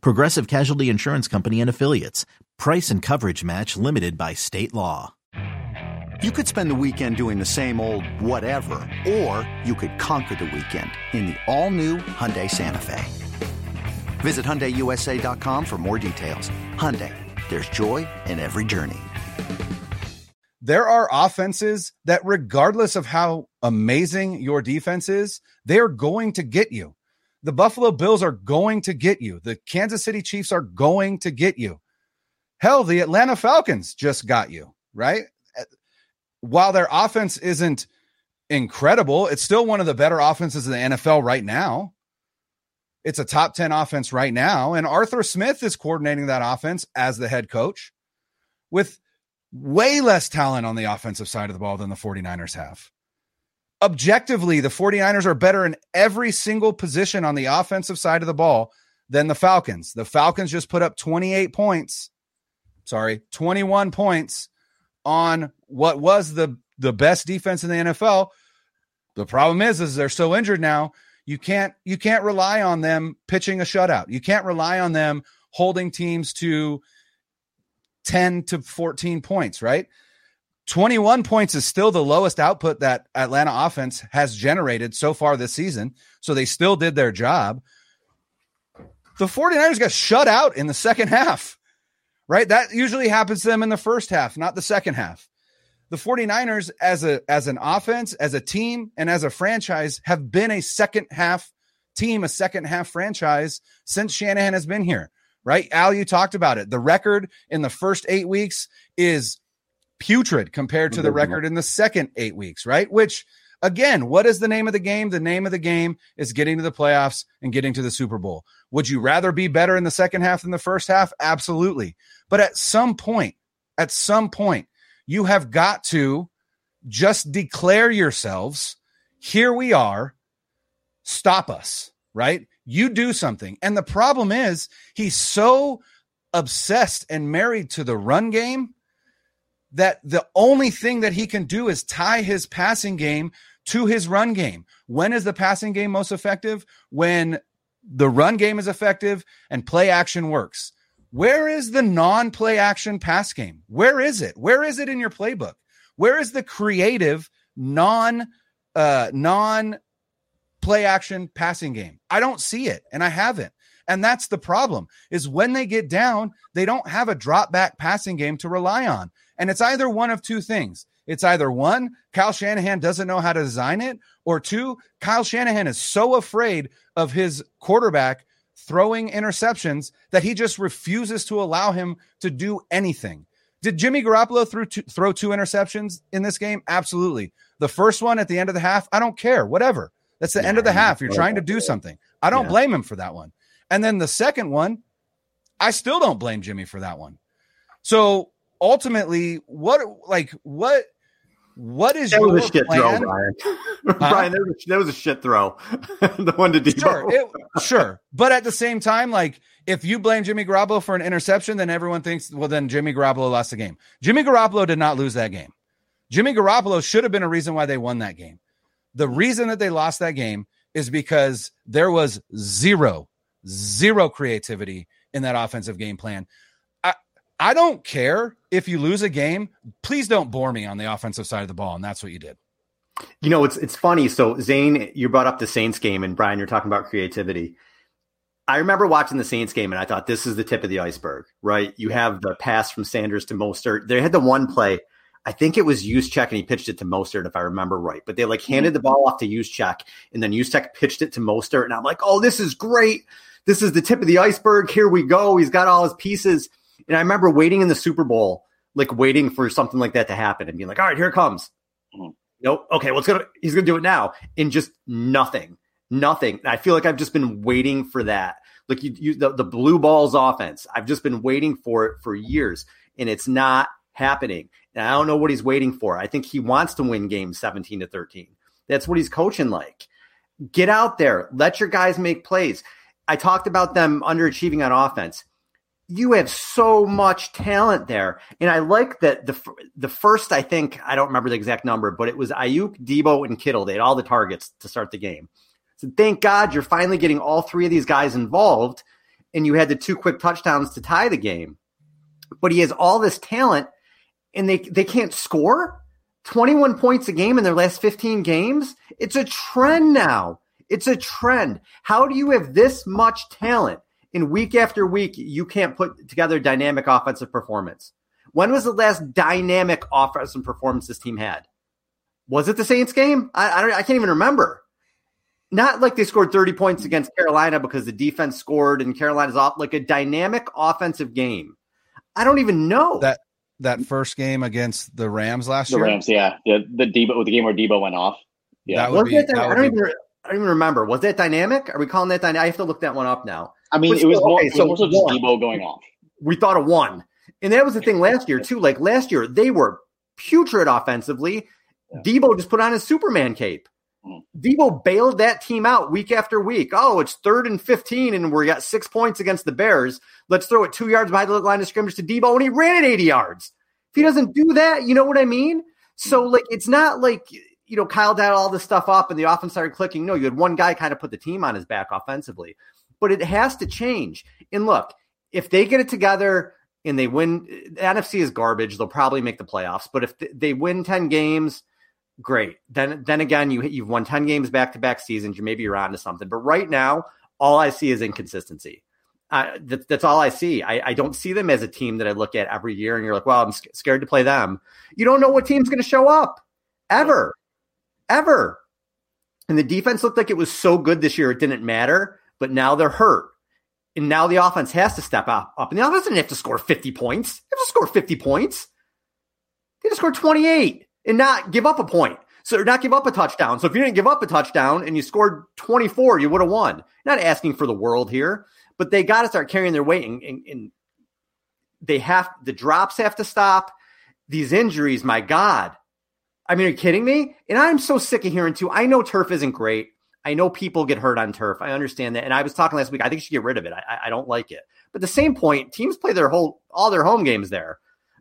Progressive Casualty Insurance Company and Affiliates. Price and coverage match limited by state law. You could spend the weekend doing the same old whatever, or you could conquer the weekend in the all-new Hyundai Santa Fe. Visit HyundaiUSA.com for more details. Hyundai, there's joy in every journey. There are offenses that, regardless of how amazing your defense is, they're going to get you. The Buffalo Bills are going to get you. The Kansas City Chiefs are going to get you. Hell, the Atlanta Falcons just got you, right? While their offense isn't incredible, it's still one of the better offenses in the NFL right now. It's a top 10 offense right now. And Arthur Smith is coordinating that offense as the head coach with way less talent on the offensive side of the ball than the 49ers have. Objectively, the 49ers are better in every single position on the offensive side of the ball than the Falcons. The Falcons just put up 28 points, sorry, 21 points on what was the the best defense in the NFL. The problem is is they're so injured now, you can't you can't rely on them pitching a shutout. You can't rely on them holding teams to 10 to 14 points, right? 21 points is still the lowest output that Atlanta offense has generated so far this season. So they still did their job. The 49ers got shut out in the second half, right? That usually happens to them in the first half, not the second half. The 49ers as a as an offense, as a team, and as a franchise have been a second half team, a second half franchise since Shanahan has been here right? Al, you talked about it. The record in the first eight weeks is putrid compared to the record in the second eight weeks, right? Which, again, what is the name of the game? The name of the game is getting to the playoffs and getting to the Super Bowl. Would you rather be better in the second half than the first half? Absolutely. But at some point, at some point, you have got to just declare yourselves here we are, stop us, right? You do something. And the problem is, he's so obsessed and married to the run game that the only thing that he can do is tie his passing game to his run game. When is the passing game most effective? When the run game is effective and play action works. Where is the non play action pass game? Where is it? Where is it in your playbook? Where is the creative non uh non play action passing game. I don't see it and I haven't. And that's the problem is when they get down, they don't have a drop back passing game to rely on. And it's either one of two things. It's either one, Kyle Shanahan doesn't know how to design it, or two, Kyle Shanahan is so afraid of his quarterback throwing interceptions that he just refuses to allow him to do anything. Did Jimmy Garoppolo throw two, throw two interceptions in this game? Absolutely. The first one at the end of the half, I don't care, whatever. That's the yeah, end of the half. You're trying to do something. I don't yeah. blame him for that one. And then the second one, I still don't blame Jimmy for that one. So ultimately, what like what what is that was a shit plan? throw, Brian? Huh? Brian, uh-huh. that was, a, that was, a, shit throw. the one to Deebo. Sure, it, sure, but at the same time, like if you blame Jimmy Garoppolo for an interception, then everyone thinks, well, then Jimmy Garoppolo lost the game. Jimmy Garoppolo did not lose that game. Jimmy Garoppolo should have been a reason why they won that game. The reason that they lost that game is because there was zero, zero creativity in that offensive game plan. I, I don't care if you lose a game. Please don't bore me on the offensive side of the ball. And that's what you did. You know, it's it's funny. So Zane, you brought up the Saints game, and Brian, you're talking about creativity. I remember watching the Saints game, and I thought this is the tip of the iceberg, right? You have the pass from Sanders to Mostert. They had the one play I think it was Juszczyk and he pitched it to Mostert, if I remember right. But they like mm-hmm. handed the ball off to Juszczyk and then Juszczyk pitched it to Mostert. And I'm like, oh, this is great. This is the tip of the iceberg. Here we go. He's got all his pieces. And I remember waiting in the Super Bowl, like waiting for something like that to happen and being like, all right, here it comes. Mm-hmm. Nope. Okay, what's well, gonna he's gonna do it now. And just nothing. Nothing. I feel like I've just been waiting for that. Like you, you the, the blue balls offense. I've just been waiting for it for years, and it's not happening. And I don't know what he's waiting for. I think he wants to win games 17 to 13. That's what he's coaching like. Get out there, let your guys make plays. I talked about them underachieving on offense. You have so much talent there, and I like that the the first I think I don't remember the exact number, but it was Aiyuk, Deebo, and Kittle. They had all the targets to start the game. So thank God you're finally getting all three of these guys involved, and you had the two quick touchdowns to tie the game. But he has all this talent, and they they can't score. 21 points a game in their last 15 games. It's a trend now. It's a trend. How do you have this much talent in week after week? You can't put together dynamic offensive performance. When was the last dynamic offensive performance this team had? Was it the Saints game? I, I, I can't even remember. Not like they scored 30 points against Carolina because the defense scored and Carolina's off like a dynamic offensive game. I don't even know. That that first game against the Rams last the year. The Rams, yeah, the the Deebo, the game where Deebo went off. Yeah, that would be, that, that I would don't be, even. I don't even remember. Was that dynamic? Are we calling that dynamic? I have to look that one up now. I mean, it was more, okay, it was so more so just one. Deebo going off. We thought of one, and that was the thing last year too. Like last year, they were putrid offensively. Yeah. Deebo just put on his Superman cape. Mhm. Deebo bailed that team out week after week. Oh, it's third and 15, and we got six points against the Bears. Let's throw it two yards behind the line of scrimmage to Deebo, and he ran it 80 yards. If he doesn't do that, you know what I mean? So, like, it's not like, you know, Kyle dialed all this stuff up and the offense started clicking. No, you had one guy kind of put the team on his back offensively, but it has to change. And look, if they get it together and they win, the NFC is garbage. They'll probably make the playoffs, but if they win 10 games, great. Then then again, you you've won ten games back to back seasons. You maybe you're on to something. But right now, all I see is inconsistency. That, that's all I see. I, I don't see them as a team that I look at every year, and you're like, well, I'm sc- scared to play them. You don't know what team's going to show up ever, ever. And the defense looked like it was so good this year, it didn't matter. But now they're hurt. And now the offense has to step up. up. And the offense didn't have to score 50 points. They have to score 50 points. They had to score 28 and not give up a point. So not give up a touchdown. So if you didn't give up a touchdown and you scored 24, you would have won. Not asking for the world here, but they got to start carrying their weight and, and, and they have the drops have to stop. These injuries, my God. I mean, are you kidding me? And I'm so sick of hearing too. I know turf isn't great. I know people get hurt on turf. I understand that. And I was talking last week. I think you should get rid of it. I, I don't like it. But the same point, teams play their whole all their home games there.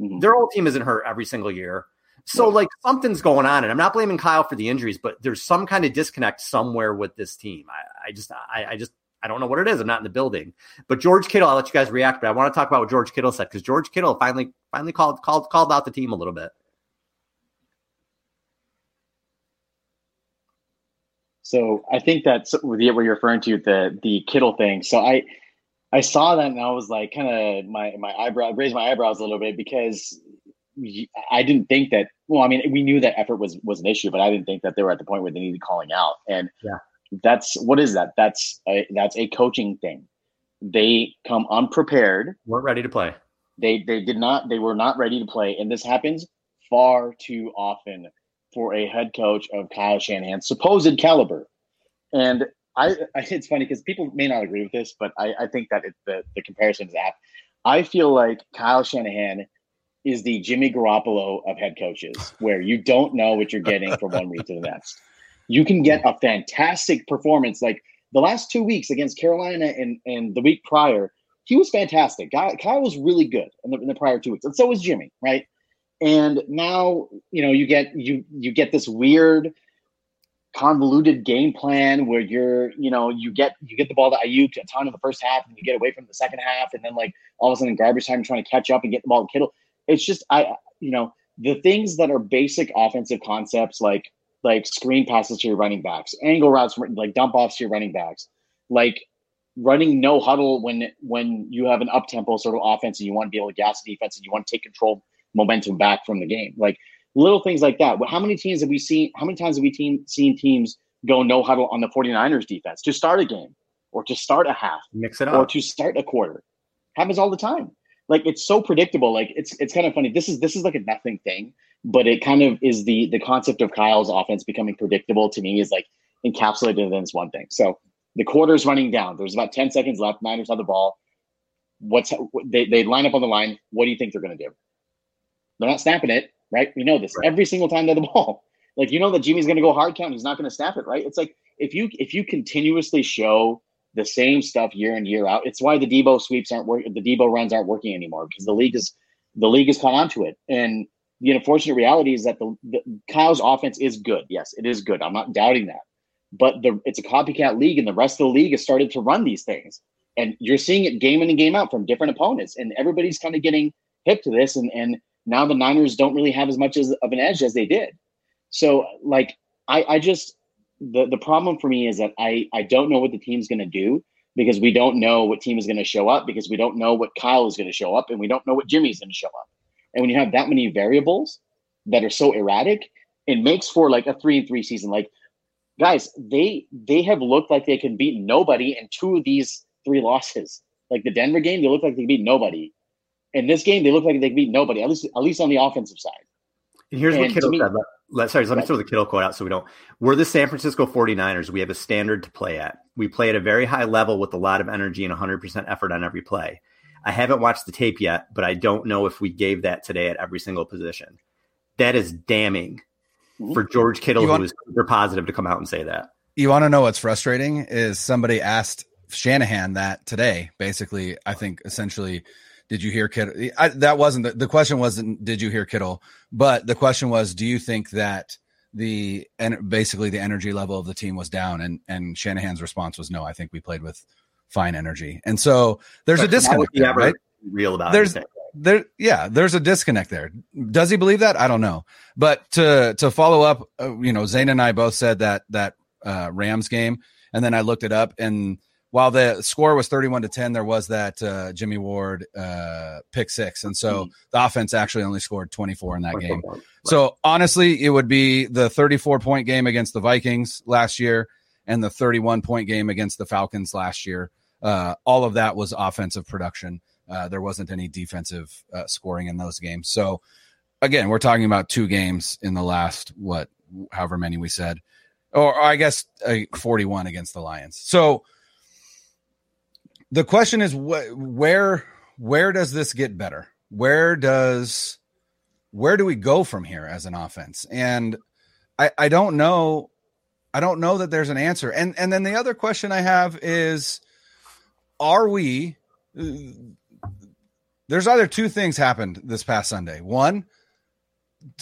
Mhm. Their whole team isn't hurt every single year. So like something's going on, and I'm not blaming Kyle for the injuries, but there's some kind of disconnect somewhere with this team. I, I just I, I just I don't know what it is. I'm not in the building. But George Kittle, I'll let you guys react, but I want to talk about what George Kittle said because George Kittle finally finally called called called out the team a little bit. So I think that's what you're referring to the the Kittle thing. So I I saw that and I was like, kind of my my eyebrow raised my eyebrows a little bit because I didn't think that. Well, I mean, we knew that effort was was an issue, but I didn't think that they were at the point where they needed calling out. And Yeah. that's what is that? That's a, that's a coaching thing. They come unprepared. weren't ready to play. They they did not. They were not ready to play, and this happens far too often for a head coach of Kyle Shanahan's supposed caliber. And I, I it's funny because people may not agree with this, but I, I think that it, the the comparison is apt. I feel like Kyle Shanahan is the Jimmy Garoppolo of head coaches, where you don't know what you're getting from one week to the next. You can get a fantastic performance like the last two weeks against Carolina and, and the week prior. He was fantastic. Guy, Kyle was really good in the, in the prior two weeks, and so was Jimmy, right? And now you know you get you you get this weird convoluted game plan where you're, you know, you get you get the ball to Aiyuk a ton in the first half and you get away from the second half, and then like all of a sudden garbage time trying to catch up and get the ball to Kittle. It's just I you know, the things that are basic offensive concepts like like screen passes to your running backs, angle routes like dump offs to your running backs, like running no huddle when when you have an up tempo sort of offense and you want to be able to gas the defense and you want to take control momentum back from the game. Like little things like that. How many teams have we seen? How many times have we team, seen teams go no huddle on the 49ers defense to start a game or to start a half Mix it up. or to start a quarter? Happens all the time. Like it's so predictable. Like it's it's kind of funny. This is this is like a nothing thing, but it kind of is the the concept of Kyle's offense becoming predictable to me is like encapsulated in this one thing. So The quarter's running down. There's about 10 seconds left. Niners have the ball. What's they, they line up on the line. What do you think they're going to do? They're not snapping it, right? We know this right. every single time they're the ball. Like you know that Jimmy's going to go hard count. He's not going to snap it, right? It's like if you if you continuously show the same stuff year in year out, it's why the Deebo sweeps aren't working. The Deebo runs aren't working anymore because the league is the league has caught on to it. And the unfortunate reality is that the, the Kyle's offense is good. Yes, it is good. I'm not doubting that. But the it's a copycat league, and the rest of the league has started to run these things. And you're seeing it game in and game out from different opponents. And everybody's kind of getting hip to this. And and now the Niners don't really have as much as, of an edge as they did. So like I, I just the the problem for me is that I I don't know what the team's going to do because we don't know what team is going to show up because we don't know what Kyle is going to show up and we don't know what Jimmy's going to show up. And when you have that many variables that are so erratic, it makes for like a three and three season. Like guys, they they have looked like they can beat nobody in two of these three losses. Like the Denver game, they look like they can beat nobody. In this game, they look like they can beat nobody, at least at least on the offensive side. And here's and what Kittle me, said. Let, sorry, let me throw the Kittle quote out so we don't. We're the San Francisco 49ers. We have a standard to play at. We play at a very high level with a lot of energy and 100% effort on every play. I haven't watched the tape yet, but I don't know if we gave that today at every single position. That is damning mm-hmm. for George Kittle, want, who is super positive to come out and say that. You want to know what's frustrating is somebody asked Shanahan that today. Basically, I think essentially did you hear Kittle? I, that wasn't the, the question. Wasn't did you hear Kittle? But the question was, do you think that the and basically the energy level of the team was down? And and Shanahan's response was, no. I think we played with fine energy. And so there's but a disconnect. There, right? Real about there's anything. there yeah there's a disconnect there. Does he believe that? I don't know. But to to follow up, uh, you know, Zane and I both said that that uh, Rams game, and then I looked it up and while the score was 31 to 10, there was that uh, Jimmy Ward uh, pick six. And so mm-hmm. the offense actually only scored 24 in that game. So honestly, it would be the 34 point game against the Vikings last year and the 31 point game against the Falcons last year. Uh, all of that was offensive production. Uh, there wasn't any defensive uh, scoring in those games. So again, we're talking about two games in the last, what, however many we said, or, or I guess uh, 41 against the Lions. So, the question is wh- where where does this get better? Where does where do we go from here as an offense? And I I don't know I don't know that there's an answer. And and then the other question I have is are we there's either two things happened this past Sunday. One,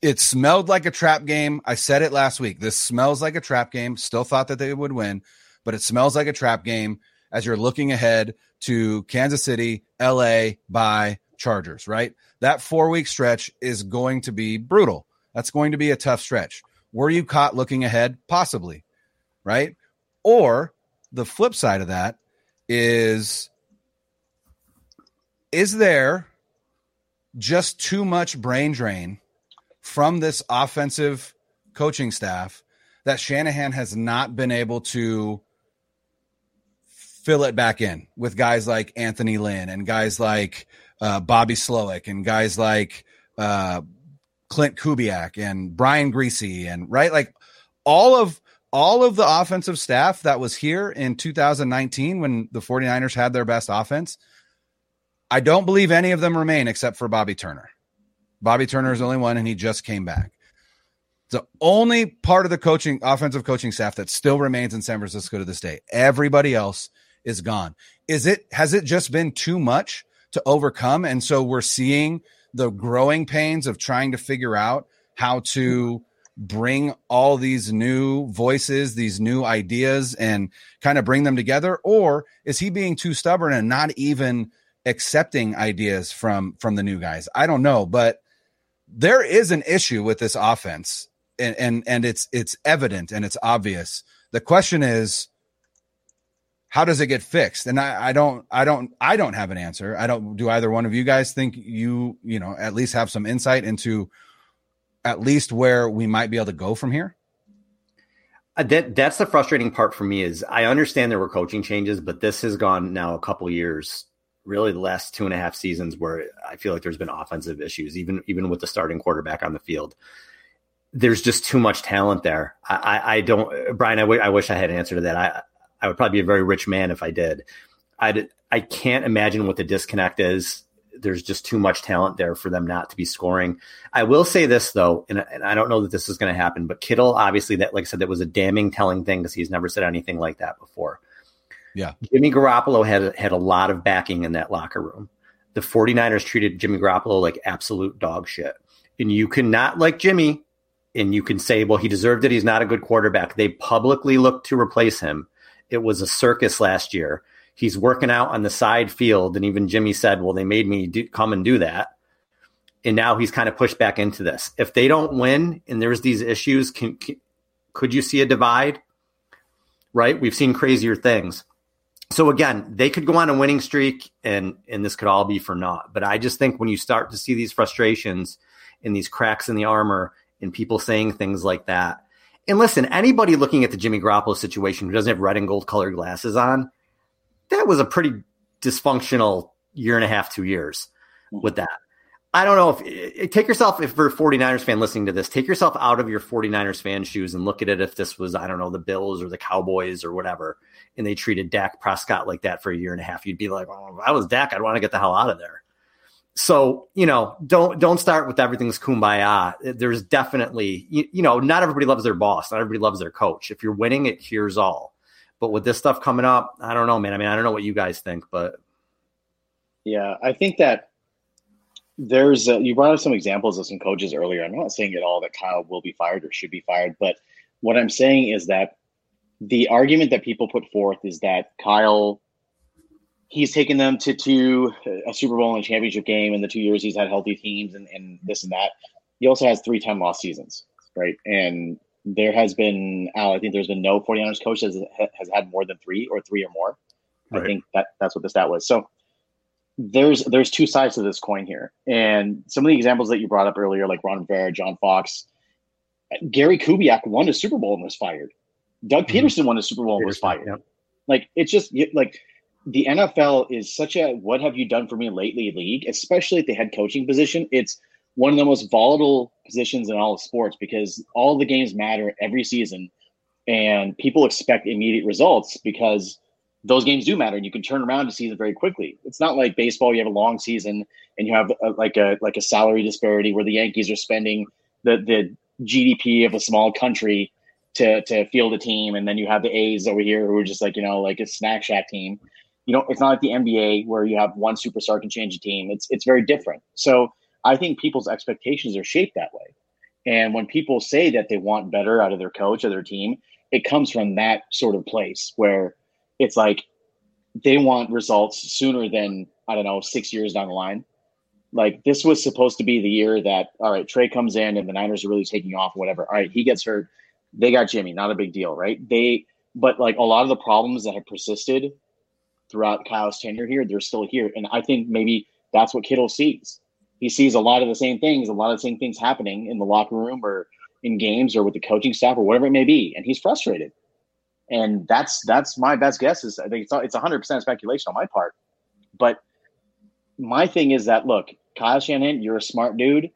it smelled like a trap game. I said it last week. This smells like a trap game. Still thought that they would win, but it smells like a trap game as you're looking ahead to Kansas City, LA bye Chargers, right? That four week stretch is going to be brutal. That's going to be a tough stretch. Were you caught looking ahead? Possibly, right? Or the flip side of that is is there just too much brain drain from this offensive coaching staff that Shanahan has not been able to fill it back in with guys like Anthony Lynn and guys like uh, Bobby Slowik and guys like uh, Klint Kubiak and Brian Griese and right like all of all of the offensive staff that was here in 2019 when the 49ers had their best offense I don't believe any of them remain except for Bobby Turner. Bobby Turner is the only one and he just came back. The only part of the coaching offensive coaching staff that still remains in San Francisco to this day. Everybody else is gone. Is it has it just been too much to overcome? And so we're seeing the growing pains of trying to figure out how to bring all these new voices, these new ideas, and kind of bring them together? Or is he being too stubborn and not even accepting ideas from from the new guys? I don't know, but there is an issue with this offense, and and, and it's it's evident and it's obvious. The question is how does it get fixed? And I, I don't, I don't, I don't have an answer. I don't. Do either one of you guys think you, you know, at least have some insight into at least where we might be able to go from here? Uh, that that's the frustrating part for me is I understand there were coaching changes, but this has gone now a couple years, really the last two and a half seasons where I feel like there's been offensive issues, even even with the starting quarterback on the field. There's just too much talent there. I, I, I don't, Brian. I, w- I wish I had an answer to that. I I would probably be a very rich man if I did. I I can't imagine what the disconnect is. There's just too much talent there for them not to be scoring. I will say this though, and, and I don't know that this is going to happen, but Kittle obviously that like I said that was a damning telling thing because he's never said anything like that before. Yeah. Jimmy Garoppolo had had a lot of backing in that locker room. The 49ers treated Jimmy Garoppolo like absolute dog shit. And you cannot like Jimmy and you can say, well, he deserved it. He's not a good quarterback. They publicly looked to replace him. It was a circus last year. He's working out on the side field. And even Jimmy said, well, they made me do, come and do that. And now he's kind of pushed back into this. If they don't win and there's these issues, can, can, could you see a divide? Right? We've seen crazier things. So again, they could go on a winning streak and and this could all be for naught. But I just think when you start to see these frustrations and these cracks in the armor and people saying things like that. And listen, anybody looking at the Jimmy Garoppolo situation who doesn't have red and gold colored glasses on, that was a pretty dysfunctional year and a half, two years hmm. with that. I don't know if eh, eh, take yourself, if you're a 49ers fan listening to this, take yourself out of your 49ers fan shoes and look at it if this was, I don't know, the Bills or the Cowboys or whatever, and they treated Dak Prescott like that for a year and a half. You'd be like, oh, if I was Dak, I'd want to get the hell out of there so you know don't don't start with everything's kumbaya. There's definitely you, you, know not everybody loves their boss. Not everybody loves their coach. If you're winning it here's all. But with this stuff coming up i don't know man. I mean i don't know what you guys think but yeah i think that there's a, you brought up some examples of some coaches earlier. I'm not saying at all that kyle will be fired or should be fired but what i'm saying is that the argument that people put forth is that kyle he's taken them to two a Super Bowl and a championship game in the two years he's had healthy teams and, and this and that. He also has three 10 loss seasons, right? And there has been, Al, I think there's been no 49ers coach that has, has had more than three or three or more. Right. I think that that's what the stat was. So there's there's two sides to this coin here. And some of the examples that you brought up earlier, like Ron Rivera, John Fox, Gary Kubiak won a Super Bowl and was fired. Doug mm-hmm. Pederson won a Super Bowl and was fired. Yep. Like it's just like the NFL is such a what have you done for me lately league, especially at the head coaching position. It's one of the most volatile positions in all of sports because all the games matter every season and people expect immediate results because those games do matter and you can turn around a season very quickly. It's not like baseball you have a long season and you have a, like a like a salary disparity where the Yankees are spending the the GDP of a small country to to field a team and then you have the A's over here who are just like, you know, like a snack shack team you know, it's not like the NBA where you have one superstar can change a team. It's it's very different. So I think people's expectations are shaped that way. And when people say that they want better out of their coach or their team, it comes from that sort of place where it's like they want results sooner than I don't know six years down the line. Like this was supposed to be the year that all right, Trey comes in and the Niners are really taking off. Whatever. All right, he gets hurt. They got Jimmy. Not a big deal, right? They but like a lot of the problems that have persisted throughout Kyle's tenure here, they're still here. And I think maybe that's what Kittle sees. He sees a lot of the same things, a lot of the same things happening in the locker room or in games or with the coaching staff or whatever it may be, and he's frustrated. And that's that's my best guess. Is I think it's it's 100 percent speculation on my part, but my thing is that look, Kyle Shanahan, you're a smart dude.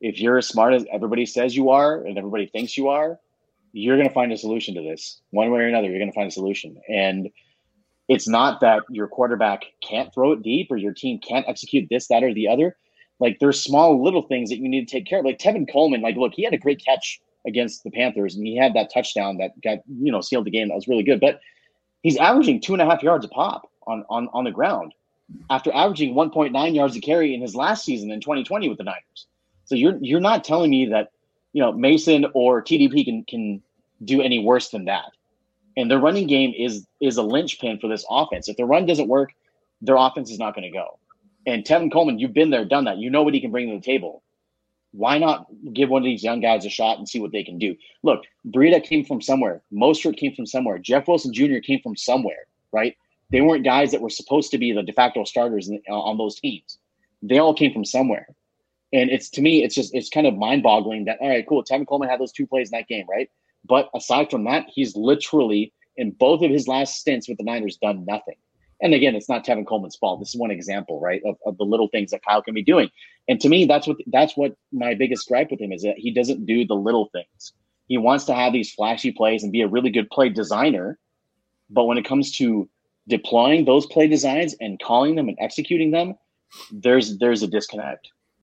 If you're as smart as everybody says you are, and everybody thinks you are, you're going to find a solution to this one way or another. You're going to find a solution, and it's not that your quarterback can't throw it deep or your team can't execute this, that, or the other. Like there's small little things that you need to take care of. Like Tevin Coleman, like look, he had a great catch against the Panthers and he had that touchdown that got, you know, sealed the game. That was really good. But he's averaging two and a half yards a pop on on, on the ground after averaging 1.9 yards a carry in his last season in 2020 with the Niners. So you're you're not telling me that, you know, Mason or TDP can can do any worse than that. And their running game is is a linchpin for this offense. If the run doesn't work, their offense is not going to go. And Tevin Coleman, you've been there, done that. You know what he can bring to the table. Why not give one of these young guys a shot and see what they can do? Look, Breida came from somewhere. Mostert came from somewhere. Jeff Wilson Jr. came from somewhere, right? They weren't guys that were supposed to be the de facto starters in, uh, on those teams. They all came from somewhere. And it's to me, it's just it's kind of mind boggling that all right, cool. Tevin Coleman had those two plays in that game, right? But aside from that, he's literally in both of his last stints with the Niners done nothing. And again, it's not Tevin Coleman's fault. This is one example, right, of, of the little things that Kyle can be doing. And to me, that's what that's what my biggest gripe with him is that he doesn't do the little things. He wants to have these flashy plays and be a really good play designer, But when it comes to deploying those play designs and calling them and executing them, there's there's a disconnect.